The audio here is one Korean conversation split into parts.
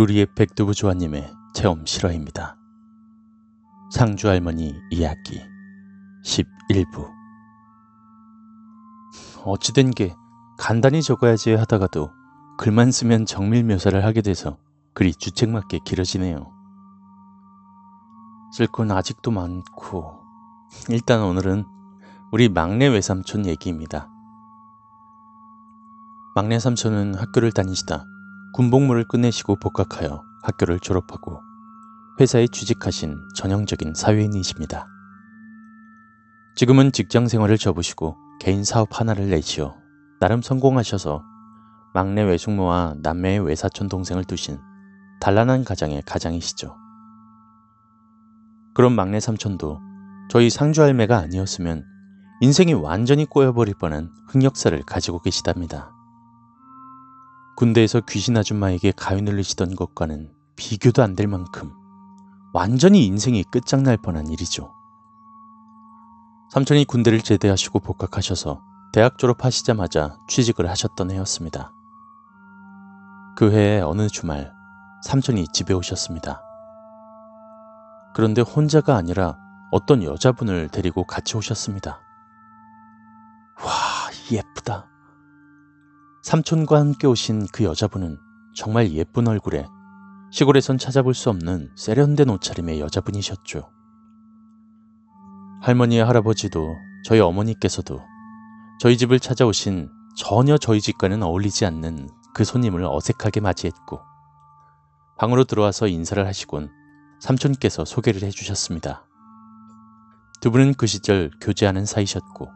루리의 백두부 조아님의 체험 실화입니다. 상주 할머니 이야기 11부 어찌된 게 간단히 적어야지 하다가도 글만 쓰면 정밀 묘사를 하게 돼서 글이 주책맞게 길어지네요. 쓸 건 아직도 많고 일단 오늘은 우리 막내 외삼촌 얘기입니다. 막내 삼촌은 학교를 다니시다 군복무를 끝내시고 복학하여 학교를 졸업하고 회사에 취직하신 전형적인 사회인이십니다. 지금은 직장 생활을 접으시고 개인 사업 하나를 내시어 나름 성공하셔서 막내 외숙모와 남매의 외사촌 동생을 두신 단란한 가장의 가장이시죠. 그런 막내 삼촌도 저희 상주 할매가 아니었으면 인생이 완전히 꼬여버릴 뻔한 흑역사를 가지고 계시답니다. 군대에서 귀신 아줌마에게 가위 눌 리시던 것과는 비교도 안 될 만큼 완전히 인생이 끝장날 뻔한 일이죠. 삼촌이 군대를 제대하시고 복학하셔서 대학 졸업하시자마자 취직을 하셨던 해였습니다. 그 해의 어느 주말 삼촌이 집에 오셨습니다. 그런데 혼자가 아니라 어떤 여자분을 데리고 같이 오셨습니다. 와, 예쁘다. 삼촌과 함께 오신 그 여자분은 정말 예쁜 얼굴에 시골에선 찾아볼 수 없는 세련된 옷차림의 여자분이셨죠. 할머니와 할아버지도 저희 어머니께서도 저희 집을 찾아오신 전혀 저희 집과는 어울리지 않는 그 손님을 어색하게 맞이했고 방으로 들어와서 인사를 하시곤 삼촌께서 소개를 해주셨습니다. 두 분은 그 시절 교제하는 사이셨고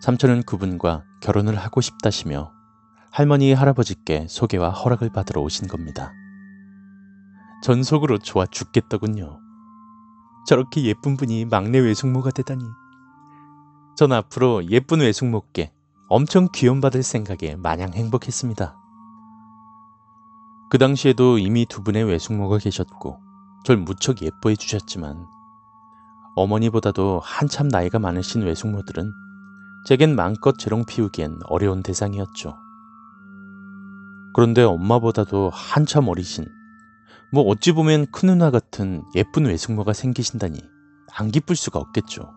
삼촌은 그분과 결혼을 하고 싶다시며 할머니 할아버지께 소개와 허락을 받으러 오신 겁니다. 전속으로 좋아 죽겠더군요. 저렇게 예쁜 분이 막내 외숙모가 되다니. 전 앞으로 예쁜 외숙모께 엄청 귀염받을 생각에 마냥 행복했습니다. 그 당시에도 이미 두 분의 외숙모가 계셨고 절 무척 예뻐해 주셨지만 어머니보다도 한참 나이가 많으신 외숙모들은 제겐 마음껏 재롱 피우기엔 어려운 대상이었죠. 그런데 엄마보다도 한참 어리신, 뭐 어찌 보면 큰 누나 같은 예쁜 외숙모가 생기신다니 안 기쁠 수가 없겠죠.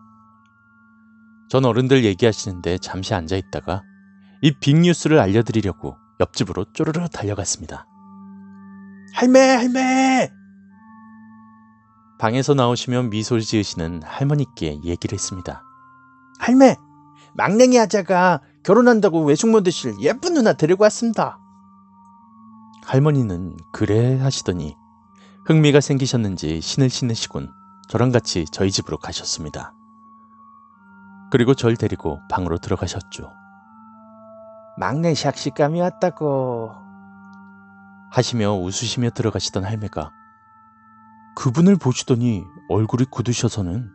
전 어른들 얘기하시는데 잠시 앉아 있다가 이 빅뉴스를 알려드리려고 옆집으로 쪼르르 달려갔습니다. 할매, 할매! 방에서 나오시면 미소를 지으시는 할머니께 얘기를 했습니다. 할매, 막냉이 아자가 결혼한다고 외숙모 되실 예쁜 누나 데리고 왔습니다. 할머니는 그래 하시더니 흥미가 생기셨는지 신을 신으시곤 저랑 같이 저희 집으로 가셨습니다. 그리고 절 데리고 방으로 들어가셨죠. 막내 샥식감이 왔다고 하시며 웃으시며 들어가시던 할매가 그분을 보시더니 얼굴이 굳으셔서는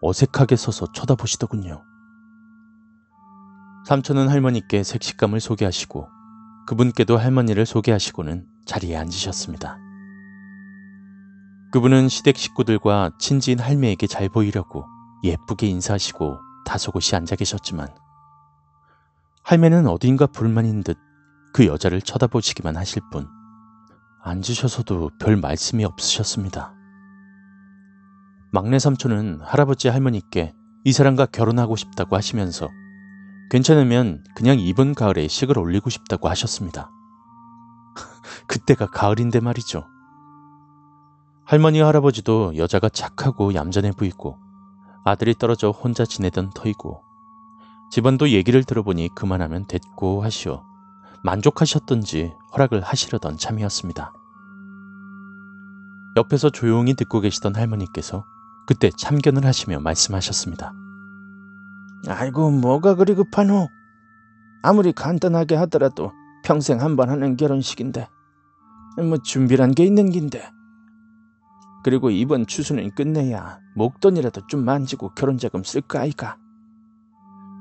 어색하게 서서 쳐다보시더군요. 삼촌은 할머니께 색식감을 소개하시고 그분께도 할머니를 소개하시고는 자리에 앉으셨습니다. 그분은 시댁 식구들과 친지인 할매에게 잘 보이려고 예쁘게 인사하시고 다소곳이 앉아 계셨지만 할매는 어딘가 불만인 듯 그 여자를 쳐다보시기만 하실 뿐 앉으셔서도 별 말씀이 없으셨습니다. 막내 삼촌은 할아버지 할머니께 이 사람과 결혼하고 싶다고 하시면서 괜찮으면 그냥 이번 가을에 식을 올리고 싶다고 하셨습니다. 그때가 가을인데 말이죠. 할머니 할아버지도 여자가 착하고 얌전해 보이고 아들이 떨어져 혼자 지내던 터이고 집안도 얘기를 들어보니 그만하면 됐고 하시어 만족하셨던지 허락을 하시려던 참이었습니다. 옆에서 조용히 듣고 계시던 할머니께서 그때 참견을 하시며 말씀하셨습니다. 아이고 뭐가 그리 급하노? 아무리 간단하게 하더라도 평생 한 번 하는 결혼식인데 뭐 준비란 게 있는 긴데. 그리고 이번 추수는 끝내야 목돈이라도 좀 만지고 결혼자금 쓸까 아이가?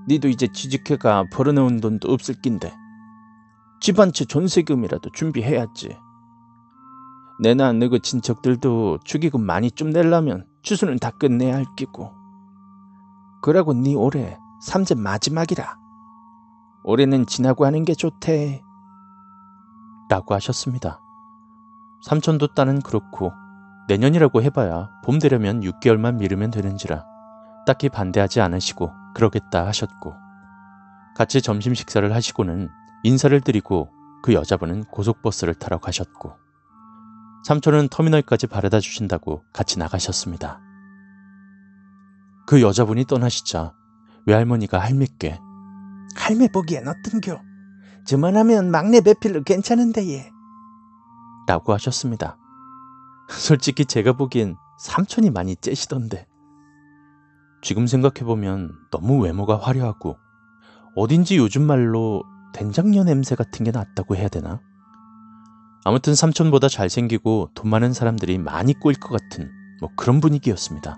니도 이제 취직해가 벌어놓은 돈도 없을 낀데 집한채 전세금이라도 준비해야지. 내나 너그 친척들도 축의금 많이 좀 내려면 추수는 다 끝내야 할 끼고 그러고 네 올해 삼재 마지막이라. 올해는 지나고 하는 게 좋대. 라고 하셨습니다. 삼촌도 딸은 그렇고 내년이라고 해봐야 봄 되려면 6개월만 미루면 되는지라 딱히 반대하지 않으시고 그러겠다 하셨고 같이 점심 식사를 하시고는 인사를 드리고 그 여자분은 고속버스를 타러 가셨고 삼촌은 터미널까지 바래다 주신다고 같이 나가셨습니다. 그 여자분이 떠나시자 외할머니가 할매께 할매 보기엔 어떤겨? 저만 하면 막내 배필로 괜찮은데 얘. 라고 하셨습니다. 솔직히 제가 보기엔 삼촌이 많이 째시던데. 지금 생각해보면 너무 외모가 화려하고 어딘지 요즘 말로 된장녀 냄새 같은 게 났다고 해야 되나? 아무튼 삼촌보다 잘생기고 돈 많은 사람들이 많이 꼬일 것 같은 뭐 그런 분위기였습니다.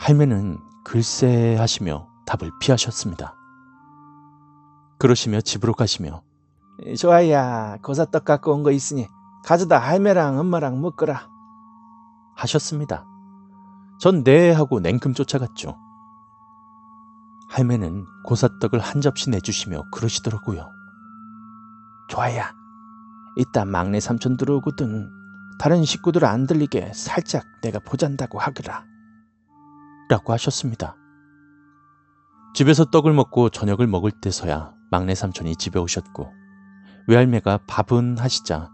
할매는 글쎄 하시며 답을 피하셨습니다. 그러시며 집으로 가시며 좋아야 고사떡 갖고 온 거 있으니 가져다 할매랑 엄마랑 먹거라. 하셨습니다. 전 네 하고 냉큼 쫓아갔죠. 할매는 고사떡을 한 접시 내주시며 그러시더라고요. 좋아야. 이따 막내 삼촌 들어오거든. 다른 식구들 안 들리게 살짝 내가 보잔다고 하거라. 라고 하셨습니다. 집에서 떡을 먹고 저녁을 먹을 때서야 막내 삼촌이 집에 오셨고 외할매가 밥은 하시자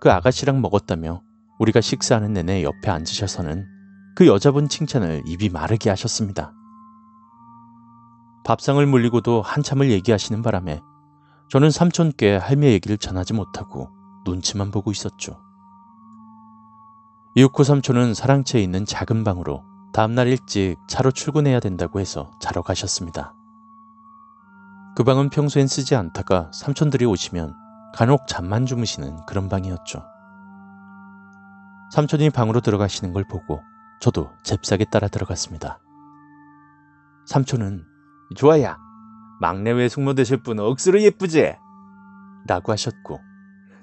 그 아가씨랑 먹었다며 우리가 식사하는 내내 옆에 앉으셔서는 그 여자분 칭찬을 입이 마르게 하셨습니다. 밥상을 물리고도 한참을 얘기하시는 바람에 저는 삼촌께 할매 얘기를 전하지 못하고 눈치만 보고 있었죠. 이웃코 삼촌은 사랑채에 있는 작은 방으로 다음날 일찍 차로 출근해야 된다고 해서 자러 가셨습니다. 그 방은 평소엔 쓰지 않다가 삼촌들이 오시면 간혹 잠만 주무시는 그런 방이었죠. 삼촌이 방으로 들어가시는 걸 보고 저도 잽싸게 따라 들어갔습니다. 삼촌은 좋아야. 막내 외숙모 되실 분 억수로 예쁘지? 라고 하셨고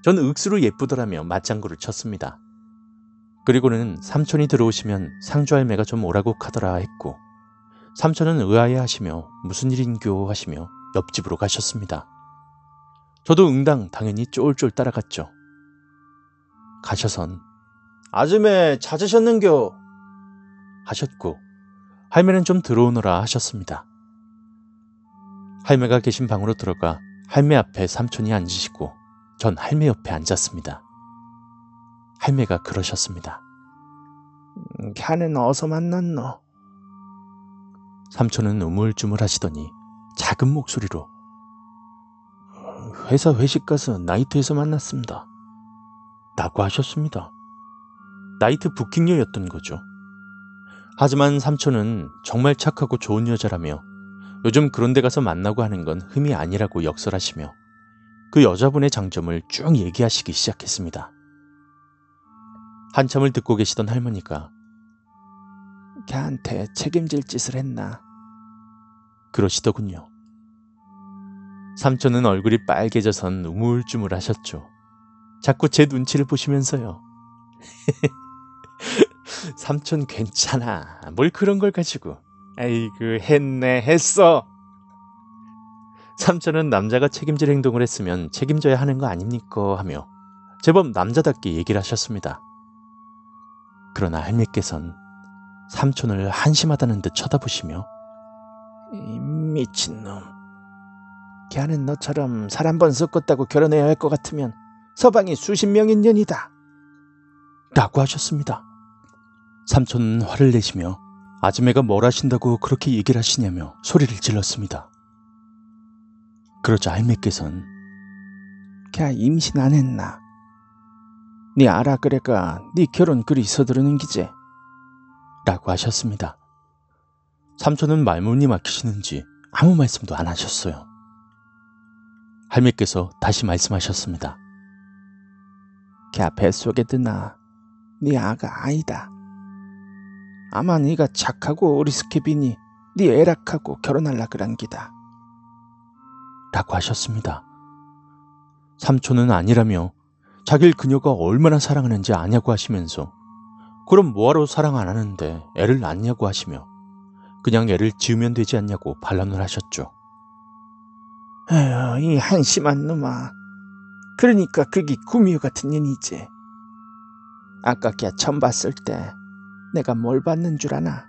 저는 억수로 예쁘더라며 맞장구를 쳤습니다. 그리고는 삼촌이 들어오시면 상주 할매가 좀 오라고 하더라 했고 삼촌은 의아해 하시며 무슨 일인교 하시며 옆집으로 가셨습니다. 저도 응당 당연히 쫄쫄 따라갔죠. 가셔선 아줌에 찾으셨는겨? 하셨고 할매는 좀 들어오너라 하셨습니다. 할매가 계신 방으로 들어가 할매 앞에 삼촌이 앉으시고 전 할매 옆에 앉았습니다. 할매가 그러셨습니다. 걔는 어서 만났노? 삼촌은 우물쭈물 하시더니 작은 목소리로 회사 회식 가서 나이트에서 만났습니다. 라고 하셨습니다. 나이트 부킹녀였던 거죠. 하지만 삼촌은 정말 착하고 좋은 여자라며 요즘 그런 데 가서 만나고 하는 건 흠이 아니라고 역설하시며 그 여자분의 장점을 쭉 얘기하시기 시작했습니다. 한참을 듣고 계시던 할머니가 걔한테 책임질 짓을 했나? 그러시더군요. 삼촌은 얼굴이 빨개져선 우물쭈물 하셨죠. 자꾸 제 눈치를 보시면서요. 삼촌 괜찮아. 뭘 그런 걸 가지고. 아이고, 했네, 했어. 삼촌은 남자가 책임질 행동을 했으면 책임져야 하는 거 아닙니까? 하며 제법 남자답게 얘기를 하셨습니다. 그러나 할매께선 삼촌을 한심하다는 듯 쳐다보시며 이 미친놈. 걔는 너처럼 살 한 번 섞었다고 결혼해야 할 것 같으면 서방이 수십 명인 년이다. 라고 하셨습니다. 삼촌은 화를 내시며 아줌매가 뭘 하신다고 그렇게 얘기를 하시냐며 소리를 질렀습니다. 그러자 할매께선 걔 임신 안 했나? 네 알아 그래가 네 결혼 그리 서두르는 기제. 라고 하셨습니다. 삼촌은 말문이 막히시는지 아무 말씀도 안 하셨어요. 할매께서 다시 말씀하셨습니다. 걔 뱃속에 드나 네 아가 아니다. 아마 네가 착하고 어리스케비니 네 애락하고 결혼할라 그런 기다. 라고 하셨습니다. 삼촌은 아니라며 자길 그녀가 얼마나 사랑하는지 아냐고 하시면서 그럼 뭐하러 사랑 안 하는데 애를 낳냐고 하시며 그냥 애를 지으면 되지 않냐고 반론을 하셨죠. 에휴, 이 한심한 놈아. 그러니까 그게 구미호 같은 년이지. 아까 걔 처음 봤을 때 내가 뭘 봤는 줄 아나?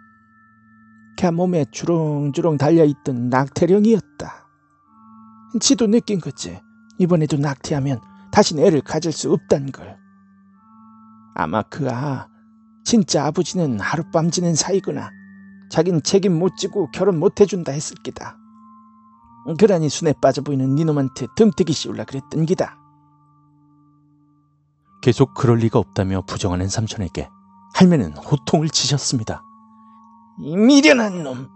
걔 몸에 주렁주렁 달려있던 낙태령이었다. 지도 느낀 거지. 이번에도 낙태하면 다신 애를 가질 수 없단 걸. 아마 그 아, 진짜 아버지는 하룻밤 지낸 사이구나. 자긴 책임 못 지고 결혼 못 해준다 했을 기다. 그러니 순에 빠져 보이는 니놈한테 덤태기 씌울라 그랬던 기다. 계속 그럴 리가 없다며 부정하는 삼촌에게 할매는 호통을 치셨습니다. 이 미련한 놈.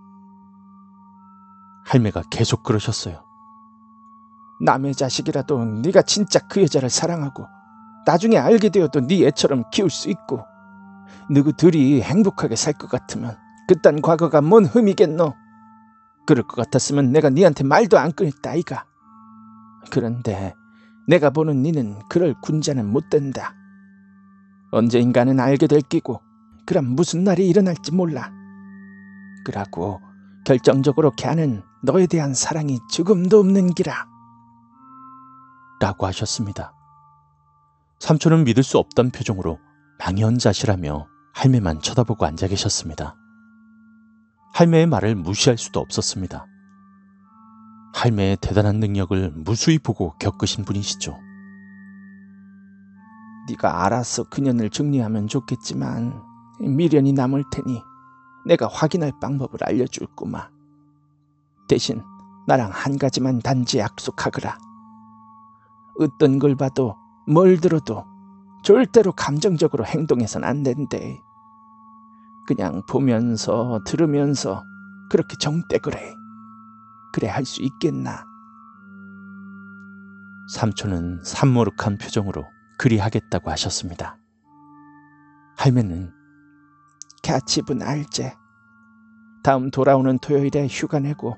할매가 계속 그러셨어요. 남의 자식이라도 네가 진짜 그 여자를 사랑하고 나중에 알게 되어도 네 애처럼 키울 수 있고 누구 둘이 행복하게 살 것 같으면 그딴 과거가 뭔 흠이겠노? 그럴 것 같았으면 내가 네한테 말도 안 꺼냈다 아이가. 그런데 내가 보는 니는 그럴 군자는 못 된다. 언제인가는 알게 될 끼고 그럼 무슨 날이 일어날지 몰라. 그라고 결정적으로 걔는 너에 대한 사랑이 조금도 없는 기라. 라고 하셨습니다. 삼촌은 믿을 수 없던 표정으로 망연자실하며 할매만 쳐다보고 앉아 계셨습니다. 할매의 말을 무시할 수도 없었습니다. 할매의 대단한 능력을 무수히 보고 겪으신 분이시죠. 네가 알아서 그년을 정리하면 좋겠지만 미련이 남을 테니 내가 확인할 방법을 알려줄 꼬마. 대신 나랑 한 가지만 단지 약속하거라. 어떤 걸 봐도 뭘 들어도 절대로 감정적으로 행동해선 안 된대. 그냥 보면서 들으면서 그렇게 정대 그래. 그래 할 수 있겠나? 삼촌은 산모룩한 표정으로 그리하겠다고 하셨습니다. 할매는 걔집은 알제. 다음 돌아오는 토요일에 휴가 내고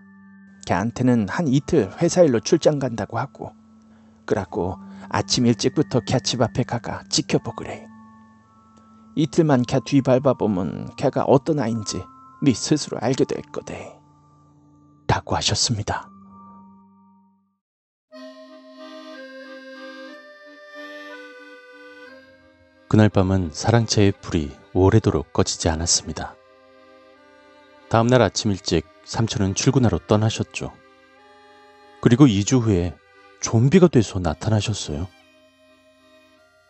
걔한테는 한 이틀 회사 일로 출장 간다고 하고 그러고 아침 일찍부터 걔집 앞에 가가 지켜보그래. 이틀만 걔뒤 밟아보면 걔가 어떤 아인지 네 스스로 알게 될 거대. 라고 하셨습니다. 그날 밤은 사랑채의 불이 오래도록 꺼지지 않았습니다. 다음날 아침 일찍 삼촌은 출근하러 떠나셨죠. 그리고 2주 후에 좀비가 돼서 나타나셨어요.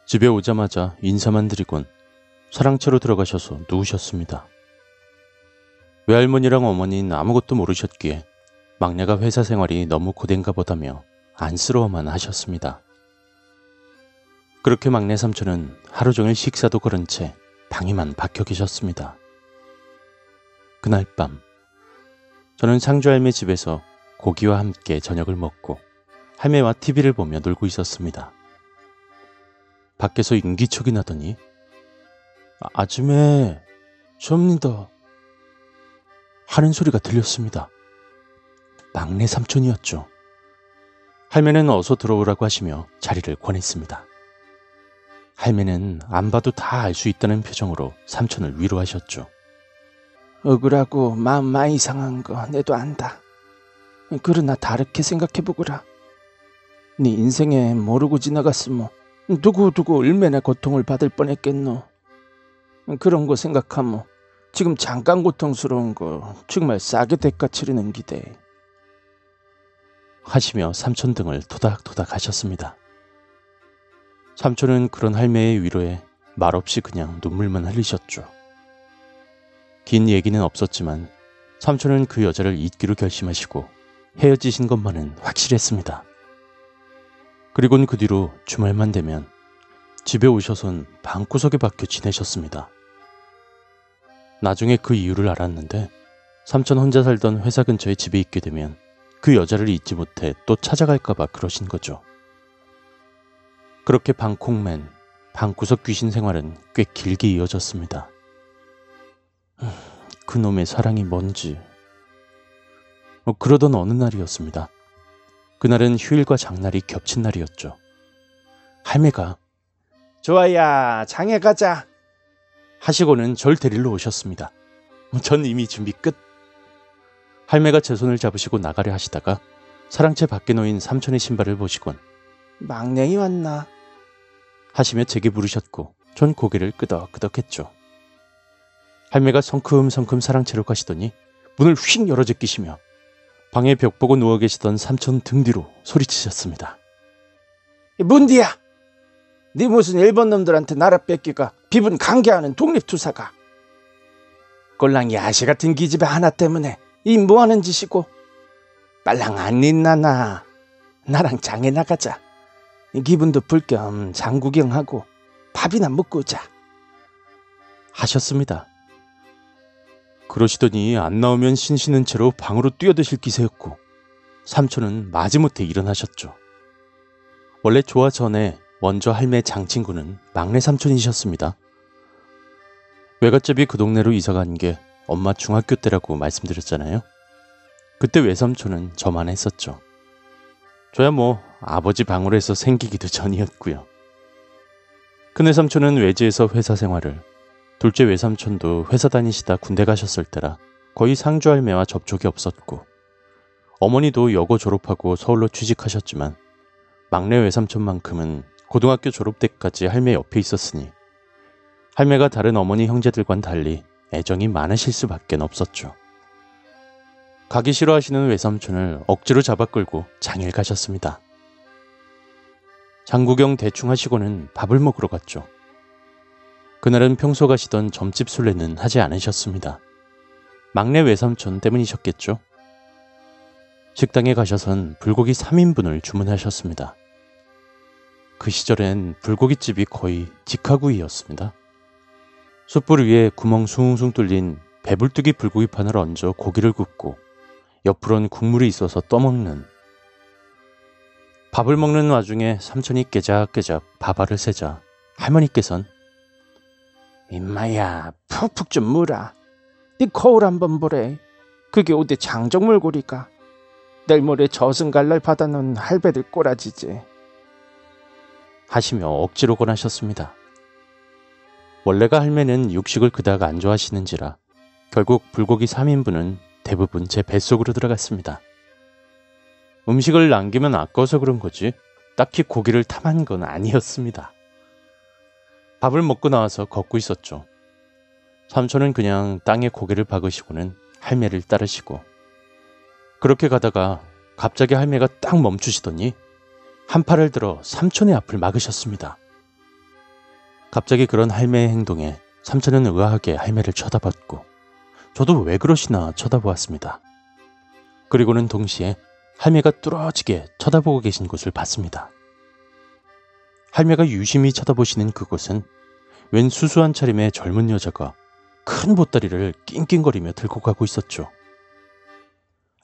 집에 오자마자 인사만 드리곤 사랑채로 들어가셔서 누우셨습니다. 외할머니랑 어머니는 아무것도 모르셨기에 막내가 회사 생활이 너무 고된가 보다며 안쓰러워만 하셨습니다. 그렇게 막내 삼촌은 하루 종일 식사도 그런 채 방에만 박혀 계셨습니다. 그날 밤, 저는 상주 할매 집에서 고기와 함께 저녁을 먹고 할매와 TV를 보며 놀고 있었습니다. 밖에서 인기척이 나더니 아, 아줌에 접니다 하는 소리가 들렸습니다. 막내 삼촌이었죠. 할매는 어서 들어오라고 하시며 자리를 권했습니다. 할매는 안 봐도 다 알 수 있다는 표정으로 삼촌을 위로하셨죠. 억울하고 마음 많이 상한 거 내도 안다. 그러나 다르게 생각해보거라. 네 인생에 모르고 지나갔으면 두고두고 얼마나 고통을 받을 뻔했겠노. 그런 거 생각하면 지금 잠깐 고통스러운 거 정말 싸게 대가 치르는 기대. 하시며 삼촌 등을 토닥토닥 하셨습니다. 삼촌은 그런 할매의 위로에 말없이 그냥 눈물만 흘리셨죠. 긴 얘기는 없었지만 삼촌은 그 여자를 잊기로 결심하시고 헤어지신 것만은 확실했습니다. 그리곤 그 뒤로 주말만 되면 집에 오셔선 방구석에 박혀 지내셨습니다. 나중에 그 이유를 알았는데 삼촌 혼자 살던 회사 근처에 집에 있게 되면 그 여자를 잊지 못해 또 찾아갈까봐 그러신 거죠. 그렇게 방콕맨, 방구석 귀신 생활은 꽤 길게 이어졌습니다. 그놈의 사랑이 뭔지. 어, 그러던 어느 날이었습니다. 그날은 휴일과 장날이 겹친 날이었죠. 할매가 좋아야 장에 가자 하시고는 절 데리러 오셨습니다. 전 이미 준비 끝. 할매가 제 손을 잡으시고 나가려 하시다가 사랑채 밖에 놓인 삼촌의 신발을 보시곤 막내이 왔나? 하시며 제게 물으셨고 전 고개를 끄덕끄덕했죠. 할매가 성큼성큼 사랑채로 가시더니 문을 휙 열어 제끼시며 방에 벽 보고 누워 계시던 삼촌 등 뒤로 소리치셨습니다. 문디야! 네 무슨 일본 놈들한테 나라 뺏기가 비분 강개하는 독립투사가 꼴랑 야시 같은 기집애 하나 때문에 이 뭐하는 짓이고 빨랑 안 있나나 나랑 장에 나가자 기분도 풀 겸 장구경하고 밥이나 먹고 자 하셨습니다. 그러시더니 안 나오면 신시는 채로 방으로 뛰어드실 기세였고 삼촌은 마지못해 일어나셨죠. 원래 조화 전에 먼저 할매 장친구는 막내 삼촌이셨습니다. 외갓집이 그 동네로 이사간 게 엄마 중학교 때라고 말씀드렸잖아요. 그때 외삼촌은 저만 했었죠. 저야 뭐 아버지 방으로 해서 생기기도 전이었고요. 큰애 삼촌은 외지에서 회사 생활을, 둘째 외삼촌도 회사 다니시다 군대 가셨을 때라 거의 상주 할매와 접촉이 없었고, 어머니도 여고 졸업하고 서울로 취직하셨지만 막내 외삼촌만큼은 고등학교 졸업 때까지 할매 옆에 있었으니 할매가 다른 어머니 형제들과는 달리 애정이 많으실 수밖에 없었죠. 가기 싫어하시는 외삼촌을 억지로 잡아 끌고 장일 가셨습니다. 장구경 대충 하시고는 밥을 먹으러 갔죠. 그날은 평소 가시던 점집 술래는 하지 않으셨습니다. 막내 외삼촌 때문이셨겠죠. 식당에 가셔선 불고기 3인분을 주문하셨습니다. 그 시절엔 불고기집이 거의 직화구이였습니다. 숯불 위에 구멍 숭숭 뚫린 배불뚝이 불고기판을 얹어 고기를 굽고 옆으론 국물이 있어서 떠먹는 밥을 먹는 와중에 삼촌이 깨작깨작 밥알을 세자 할머니께선 임마야 푹푹 좀 물어 네 거울 한번 보래 그게 어디 장정물고리가 내일 모레 저승 갈 날 받아놓은 할배들 꼬라지지 하시며 억지로 권하셨습니다. 원래가 할매는 육식을 그닥 안 좋아하시는지라 결국 불고기 3인분은 대부분 제 뱃속으로 들어갔습니다. 음식을 남기면 아까워서 그런 거지 딱히 고기를 탐한 건 아니었습니다. 밥을 먹고 나와서 걷고 있었죠. 삼촌은 그냥 땅에 고개를 박으시고는 할매를 따르시고 그렇게 가다가 갑자기 할매가 딱 멈추시더니 한 팔을 들어 삼촌의 앞을 막으셨습니다. 갑자기 그런 할매의 행동에 삼촌은 의아하게 할매를 쳐다봤고 저도 왜 그러시나 쳐다보았습니다. 그리고는 동시에 할매가 뚫어지게 쳐다보고 계신 곳을 봤습니다. 할매가 유심히 쳐다보시는 그곳은 웬 수수한 차림의 젊은 여자가 큰 보따리를 낑낑거리며 들고 가고 있었죠.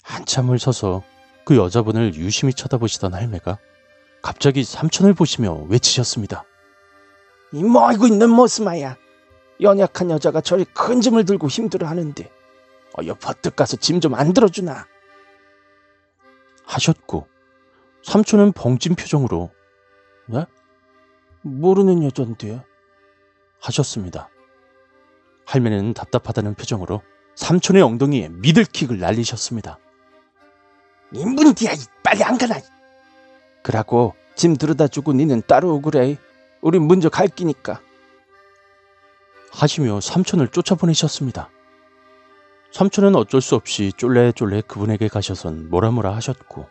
한참을 서서 그 여자분을 유심히 쳐다보시던 할매가 갑자기 삼촌을 보시며 외치셨습니다. 이 뭐이고 있는 모습마야. 연약한 여자가 저리 큰 짐을 들고 힘들어하는데 어여 버뜩 가서 짐 좀 안 들어주나. 하셨고 삼촌은 벙찐 표정으로 네? 모르는 여잔데 하셨습니다. 할매는 답답하다는 표정으로 삼촌의 엉덩이에 미들킥을 날리셨습니다. 인분디야 빨리 안 가나. 그러고 짐 들여다 주고 니는 따로 오그래. 우린 먼저 갈 끼니까. 하시며 삼촌을 쫓아보내셨습니다. 삼촌은 어쩔 수 없이 쫄래쫄래 그분에게 가셔선 뭐라 뭐라 하셨고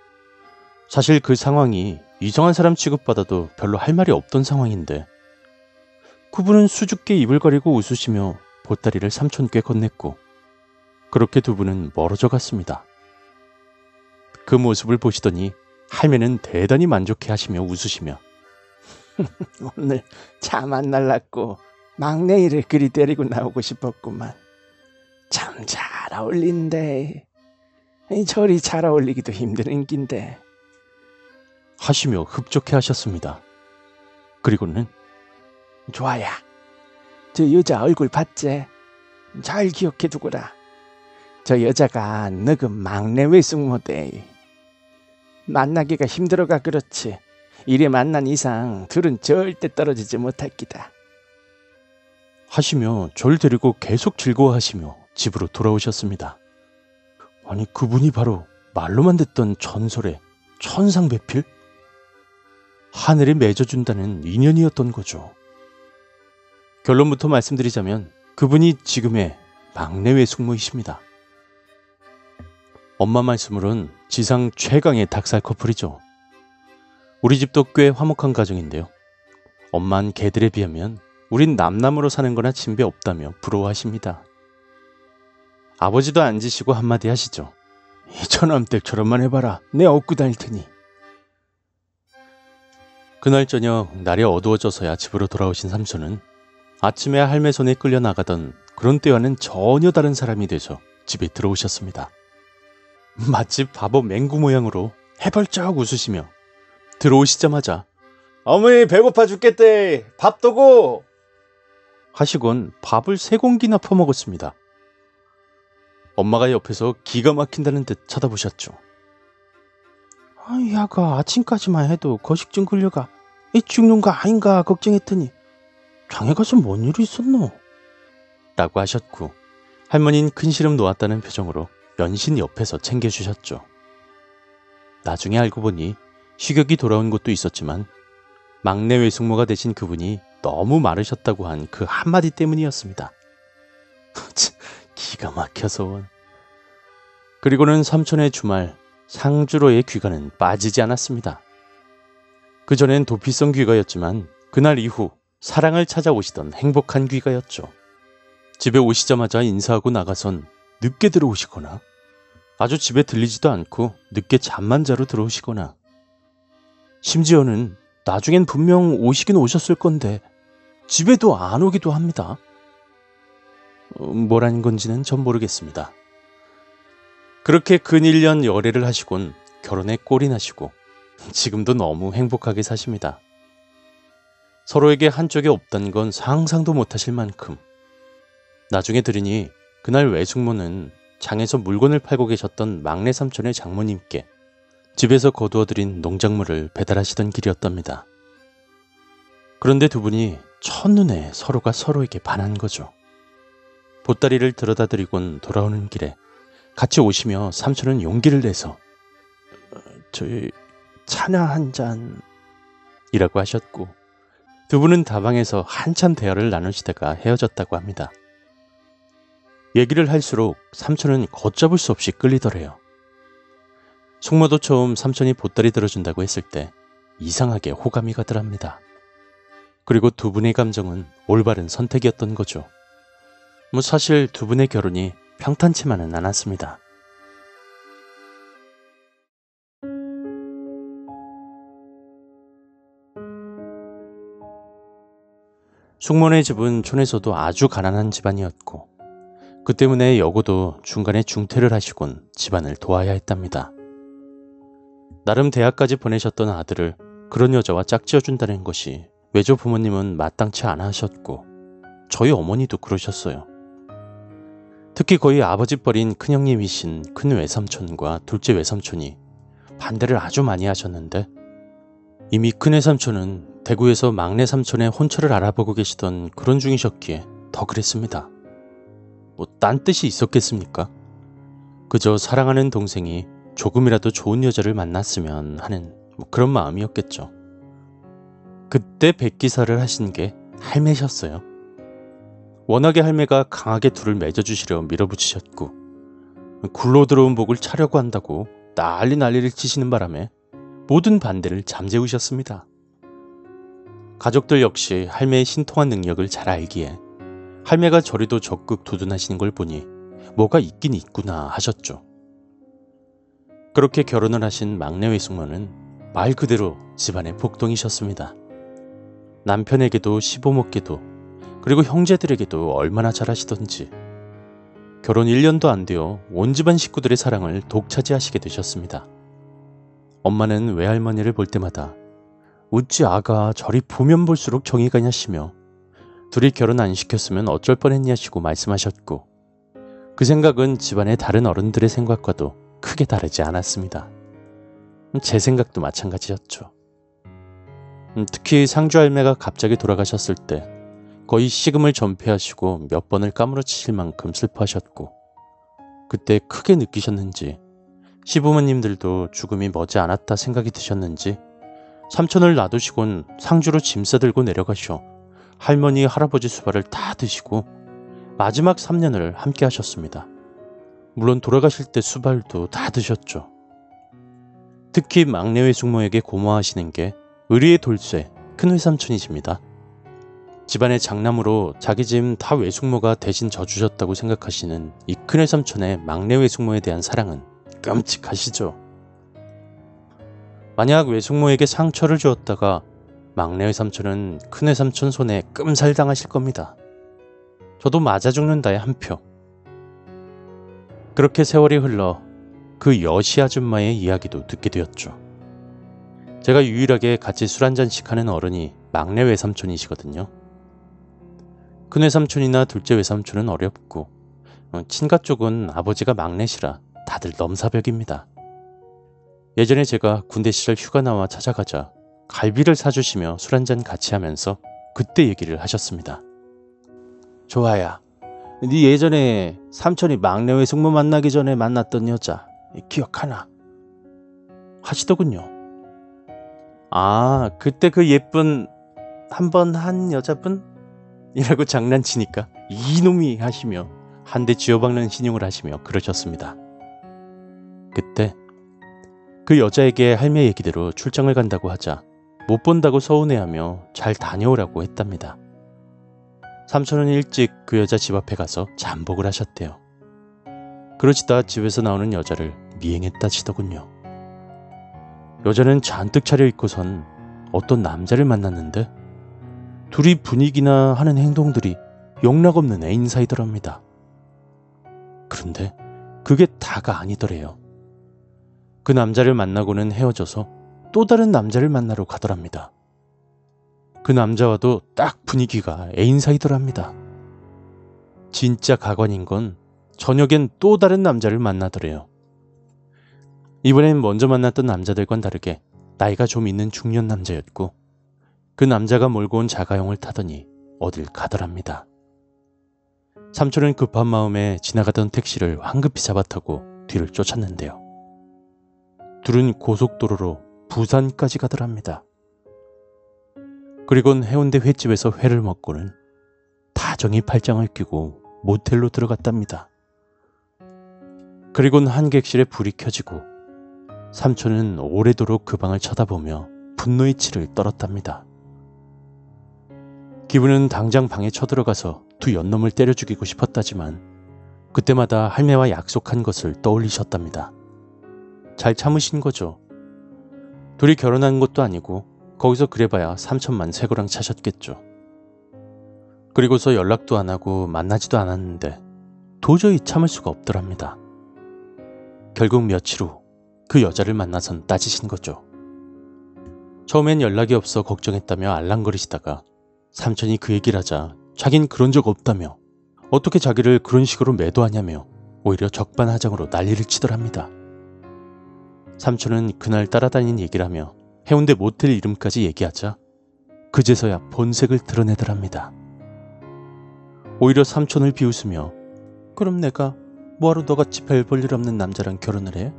사실 그 상황이 이상한 사람 취급받아도 별로 할 말이 없던 상황인데 그분은 수줍게 입을 가리고 웃으시며 보따리를 삼촌께 건넸고 그렇게 두 분은 멀어져 갔습니다. 그 모습을 보시더니 할매는 대단히 만족해 하시며 웃으시며 오늘 차안 날랐고 막내 일을 그리 데리고 나오고 싶었구만. 참 잘 어울린데. 저리 잘 어울리기도 힘든 긴데. 하시며 흡족해 하셨습니다. 그리고는 좋아야. 저 여자 얼굴 봤지? 잘 기억해 두거라. 저 여자가 너그 막내 외숙모대. 만나기가 힘들어가 그렇지. 이래 만난 이상 둘은 절대 떨어지지 못할 기다. 하시며 절 데리고 계속 즐거워하시며 집으로 돌아오셨습니다. 아니 그분이 바로 말로만 듣던 전설의 천상배필? 하늘이 맺어준다는 인연이었던 거죠. 결론부터 말씀드리자면 그분이 지금의 막내 외숙모이십니다. 엄마 말씀으론 지상 최강의 닭살 커플이죠. 우리 집도 꽤 화목한 가정인데요. 엄만 개들에 비하면 우린 남남으로 사는 거나 진배 없다며 부러워하십니다. 아버지도 앉으시고 한마디 하시죠. 이 처남댁처럼만 해봐라. 내 업고 다닐 테니. 그날 저녁 날이 어두워져서야 집으로 돌아오신 삼촌은 아침에 할매 손에 끌려 나가던 그런 때와는 전혀 다른 사람이 되서 집에 들어오셨습니다. 마치 바보 맹구 모양으로 해벌쩍 웃으시며 들어오시자마자 어머니 배고파 죽겠대 밥 도 고 하시곤 밥을 세 공기나 퍼먹었습니다. 엄마가 옆에서 기가 막힌다는 듯 쳐다보셨죠. 아, 야가 아침까지만 해도 거식증 걸려가 이 죽는 거 아닌가 걱정했더니 장에 가서 뭔 일이 있었노? 라고 하셨고 할머니는 큰 시름 놓았다는 표정으로 연신 옆에서 챙겨주셨죠. 나중에 알고 보니 식욕이 돌아온 것도 있었지만 막내 외숙모가 되신 그분이 너무 마르셨다고 한 그 한마디 때문이었습니다. 기가 막혀서. 그리고는 삼촌의 주말 상주로의 귀가는 빠지지 않았습니다. 그전엔 도피성 귀가였지만 그날 이후 사랑을 찾아오시던 행복한 귀가였죠. 집에 오시자마자 인사하고 나가선 늦게 들어오시거나 아주 집에 들리지도 않고 늦게 잠만 자러 들어오시거나 심지어는 나중엔 분명 오시긴 오셨을 건데 집에도 안 오기도 합니다. 어, 뭐라는 건지는 전 모르겠습니다. 그렇게 근 1년 열애를 하시곤 결혼에 꼴이 나시고 지금도 너무 행복하게 사십니다. 서로에게 한쪽이 없다는 건 상상도 못하실 만큼 나중에 들으니 그날 외숙모는 장에서 물건을 팔고 계셨던 막내 삼촌의 장모님께 집에서 거두어들인 농작물을 배달하시던 길이었답니다. 그런데 두 분이 첫눈에 서로가 서로에게 반한 거죠. 보따리를 들여다 드리곤 돌아오는 길에 같이 오시며 삼촌은 용기를 내서 어, 저희 차나 한 잔 이라고 하셨고 두 분은 다방에서 한참 대화를 나누시다가 헤어졌다고 합니다. 얘기를 할수록 삼촌은 걷잡을 수 없이 끌리더래요. 숙모도 처음 삼촌이 보따리 들어준다고 했을 때 이상하게 호감이 가더랍니다. 그리고 두 분의 감정은 올바른 선택이었던 거죠. 뭐 사실 두 분의 결혼이 평탄치만은 않았습니다. 숙모네 집은 촌에서도 아주 가난한 집안이었고 그 때문에 여고도 중간에 중퇴를 하시곤 집안을 도와야 했답니다. 나름 대학까지 보내셨던 아들을 그런 여자와 짝지어준다는 것이 외조 부모님은 마땅치 않아 하셨고 저희 어머니도 그러셨어요. 특히 거의 아버지 뻘인 큰형님이신 큰 외삼촌과 둘째 외삼촌이 반대를 아주 많이 하셨는데 이미 큰 외삼촌은 대구에서 막내 삼촌의 혼처를 알아보고 계시던 그런 중이셨기에 더 그랬습니다. 뭐 딴 뜻이 있었겠습니까? 그저 사랑하는 동생이 조금이라도 좋은 여자를 만났으면 하는 뭐 그런 마음이었겠죠. 그때 백기사를 하신 게 할매셨어요. 워낙에 할매가 강하게 둘을 맺어주시려 밀어붙이셨고 굴러 들어온 복을 차려고 한다고 난리 난리를 치시는 바람에 모든 반대를 잠재우셨습니다. 가족들 역시 할매의 신통한 능력을 잘 알기에 할매가 저리도 적극 도전하시는 걸 보니 뭐가 있긴 있구나 하셨죠. 그렇게 결혼을 하신 막내 외숙모는 말 그대로 집안의 복동이셨습니다. 남편에게도 시부모께도 그리고 형제들에게도 얼마나 잘하시던지 결혼 1년도 안 되어 온 집안 식구들의 사랑을 독차지하시게 되셨습니다. 엄마는 외할머니를 볼 때마다 우찌 아가 저리 보면 볼수록 정이 가냐시며 둘이 결혼 안 시켰으면 어쩔 뻔했냐시고 말씀하셨고 그 생각은 집안의 다른 어른들의 생각과도 크게 다르지 않았습니다. 제 생각도 마찬가지였죠. 음, 특히 상주 할매가 갑자기 돌아가셨을 때 거의 식음을 전폐하시고 몇 번을 까무러치실 만큼 슬퍼하셨고 그때 크게 느끼셨는지 시부모님들도 죽음이 머지 않았다 생각이 드셨는지 삼촌을 놔두시곤 상주로 짐 싸들고 내려가셔 할머니 할아버지 수발을 다 드시고 마지막 3년을 함께 하셨습니다. 물론 돌아가실 때 수발도 다 드셨죠. 특히 막내 외숙모에게 고마워하시는 게 의리의 돌쇠 큰 외삼촌이십니다. 집안의 장남으로 자기 짐 다 외숙모가 대신 져주셨다고 생각하시는 이큰 외삼촌의 막내 외숙모에 대한 사랑은 끔찍하시죠. 만약 외숙모에게 상처를 주었다가 막내 외삼촌은 큰 외삼촌 손에 끔살 당하실 겁니다. 저도 맞아 죽는다의 한 표. 그렇게 세월이 흘러 그 여시 아줌마의 이야기도 듣게 되었죠. 제가 유일하게 같이 술 한잔씩 하는 어른이 막내 외삼촌이시거든요. 큰 외삼촌이나 둘째 외삼촌은 어렵고 어, 친가 쪽은 아버지가 막내시라 다들 넘사벽입니다. 예전에 제가 군대 시절 휴가 나와 찾아가자 갈비를 사주시며 술 한잔 같이 하면서 그때 얘기를 하셨습니다. 좋아야. 네 예전에 삼촌이 막내 외숙모 만나기 전에 만났던 여자 기억하나? 하시더군요. 아, 그때 그 예쁜 한 번 한 여자분? 이라고 장난치니까 이놈이 하시며 한 대 쥐어박는 신용을 하시며 그러셨습니다. 그때 그 여자에게 할매 얘기대로 출장을 간다고 하자 못 본다고 서운해하며 잘 다녀오라고 했답니다. 삼촌은 일찍 그 여자 집 앞에 가서 잠복을 하셨대요. 그러시다 집에서 나오는 여자를 미행했다 치더군요. 여자는 잔뜩 차려입고선 어떤 남자를 만났는데 둘이 분위기나 하는 행동들이 영락없는 애인 사이더랍니다. 그런데 그게 다가 아니더래요. 그 남자를 만나고는 헤어져서 또 다른 남자를 만나러 가더랍니다. 그 남자와도 딱 분위기가 애인 사이더랍니다. 진짜 가관인 건 저녁엔 또 다른 남자를 만나더래요. 이번엔 먼저 만났던 남자들과는 다르게 나이가 좀 있는 중년 남자였고 그 남자가 몰고 온 자가용을 타더니 어딜 가더랍니다. 삼촌은 급한 마음에 지나가던 택시를 황급히 잡아타고 뒤를 쫓았는데요. 둘은 고속도로로 부산까지 가더랍니다. 그리곤 해운대 횟집에서 회를 먹고는 다정히 팔짱을 끼고 모텔로 들어갔답니다. 그리곤 한 객실에 불이 켜지고 삼촌은 오래도록 그 방을 쳐다보며 분노의 치를 떨었답니다. 기분은 당장 방에 쳐들어가서 두 연놈을 때려 죽이고 싶었다지만 그때마다 할매와 약속한 것을 떠올리셨답니다. 잘 참으신 거죠. 둘이 결혼한 것도 아니고 거기서 그래봐야 3천만 세고랑 차셨겠죠. 그리고서 연락도 안 하고 만나지도 않았는데 도저히 참을 수가 없더랍니다. 결국 며칠 후 그 여자를 만나선 따지신 거죠. 처음엔 연락이 없어 걱정했다며 알랑거리시다가 삼촌이 그 얘기를 하자 자긴 그런 적 없다며 어떻게 자기를 그런 식으로 매도하냐며 오히려 적반하장으로 난리를 치더랍니다. 삼촌은 그날 따라다닌 얘기를 하며 해운대 모텔 이름까지 얘기하자 그제서야 본색을 드러내더랍니다. 오히려 삼촌을 비웃으며 그럼 내가 뭐하러 너같이 별 볼 일 없는 남자랑 결혼을 해?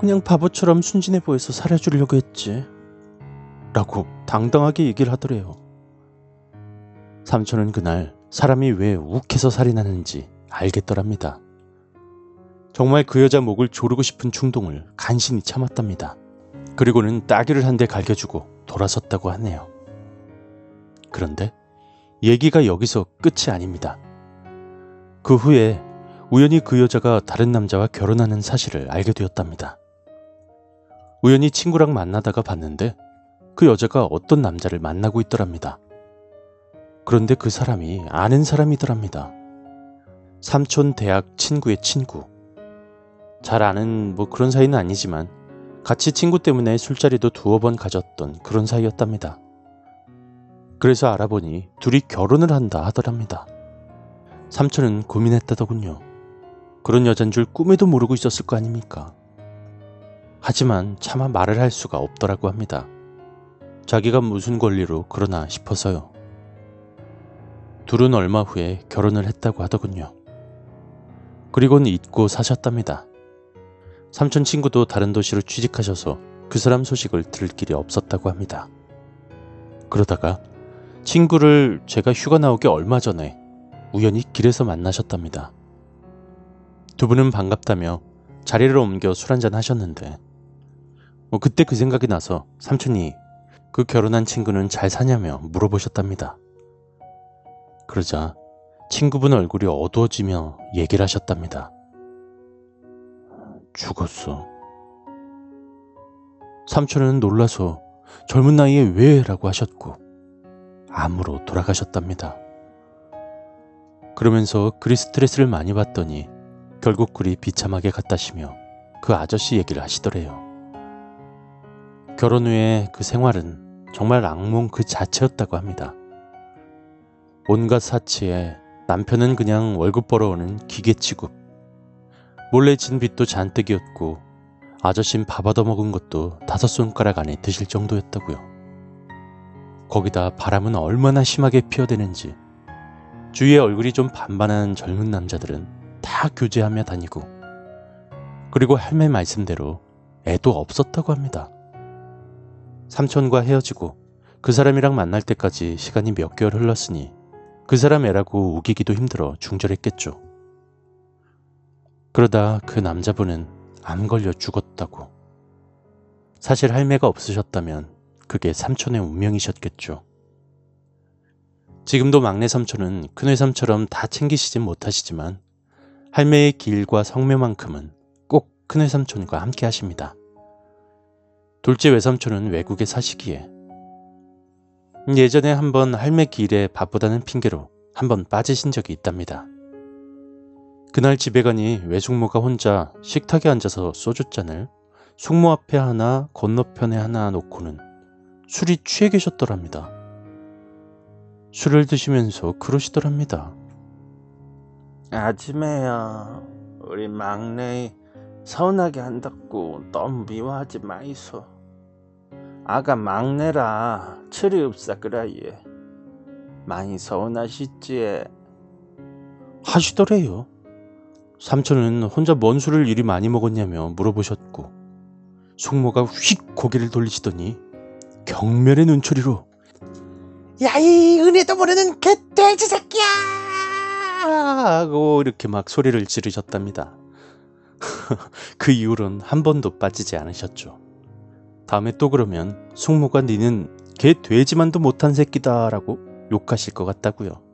그냥 바보처럼 순진해 보여서 살려주려고 했지. 라고 당당하게 얘기를 하더래요. 삼촌은 그날 사람이 왜 욱해서 살인하는지 알겠더랍니다. 정말 그 여자 목을 조르고 싶은 충동을 간신히 참았답니다. 그리고는 따귀를 한 대 갈겨주고 돌아섰다고 하네요. 그런데 얘기가 여기서 끝이 아닙니다. 그 후에 우연히 그 여자가 다른 남자와 결혼하는 사실을 알게 되었답니다. 우연히 친구랑 만나다가 봤는데 그 여자가 어떤 남자를 만나고 있더랍니다. 그런데 그 사람이 아는 사람이더랍니다. 삼촌 대학 친구의 친구. 잘 아는 뭐 그런 사이는 아니지만 같이 친구 때문에 술자리도 두어 번 가졌던 그런 사이였답니다. 그래서 알아보니 둘이 결혼을 한다 하더랍니다. 삼촌은 고민했다더군요. 그런 여잔 줄 꿈에도 모르고 있었을 거 아닙니까? 하지만 차마 말을 할 수가 없더라고 합니다. 자기가 무슨 권리로 그러나 싶어서요. 둘은 얼마 후에 결혼을 했다고 하더군요. 그리고는 잊고 사셨답니다. 삼촌 친구도 다른 도시로 취직하셔서 그 사람 소식을 들을 길이 없었다고 합니다. 그러다가 친구를 제가 휴가 나오기 얼마 전에 우연히 길에서 만나셨답니다. 두 분은 반갑다며 자리를 옮겨 술 한잔 하셨는데 뭐 그때 그 생각이 나서 삼촌이 그 결혼한 친구는 잘 사냐며 물어보셨답니다. 그러자 친구분 얼굴이 어두워지며 얘기를 하셨답니다. 죽었어. 삼촌은 놀라서 젊은 나이에 왜? 라고 하셨고, 암으로 돌아가셨답니다. 그러면서 그리 스트레스를 많이 받더니 결국 그리 비참하게 갔다시며 그 아저씨 얘기를 하시더래요. 결혼 후에 그 생활은 정말 악몽 그 자체였다고 합니다. 온갖 사치에 남편은 그냥 월급 벌어오는 기계 취급. 몰래 진 빚도 잔뜩이었고 아저씨는 밥 얻어먹은 것도 다섯 손가락 안에 드실 정도였다고요. 거기다 바람은 얼마나 심하게 피어대는지 주위에 얼굴이 좀 반반한 젊은 남자들은 다 교제하며 다니고 그리고 할매 말씀대로 애도 없었다고 합니다. 삼촌과 헤어지고 그 사람이랑 만날 때까지 시간이 몇 개월 흘렀으니 그 사람 애라고 우기기도 힘들어 중절했겠죠. 그러다 그 남자분은 암 걸려 죽었다고. 사실 할매가 없으셨다면 그게 삼촌의 운명이셨겠죠. 지금도 막내 삼촌은 큰외 삼처럼 다 챙기시진 못하시지만 할매의 길과 성묘만큼은 꼭 큰외 삼촌과 함께 하십니다. 둘째 외삼촌은 외국에 사시기에 예전에 한번 할매 길에 바쁘다는 핑계로 한번 빠지신 적이 있답니다. 그날 집에 가니 외숙모가 혼자 식탁에 앉아서 소주잔을 숙모 앞에 하나 건너편에 하나 놓고는 술이 취해 계셨더랍니다. 술을 드시면서 그러시더랍니다. 아침에야 우리 막내 서운하게 한다고 너무 미워하지 마이소. 아가 막내라 철이 없사 그라예. 많이 서운하시지. 하시더래요. 삼촌은 혼자 뭔 술을 이리 많이 먹었냐며 물어보셨고 숙모가 휙 고개를 돌리시더니 경멸의 눈초리로 야이 은혜도 모르는 개돼지 새끼야 하고 이렇게 막 소리를 지르셨답니다. 그 이후론 한 번도 빠지지 않으셨죠. 다음에 또 그러면 숙모가 니는 개 돼지만도 못한 새끼다라고 욕하실 것 같다고요.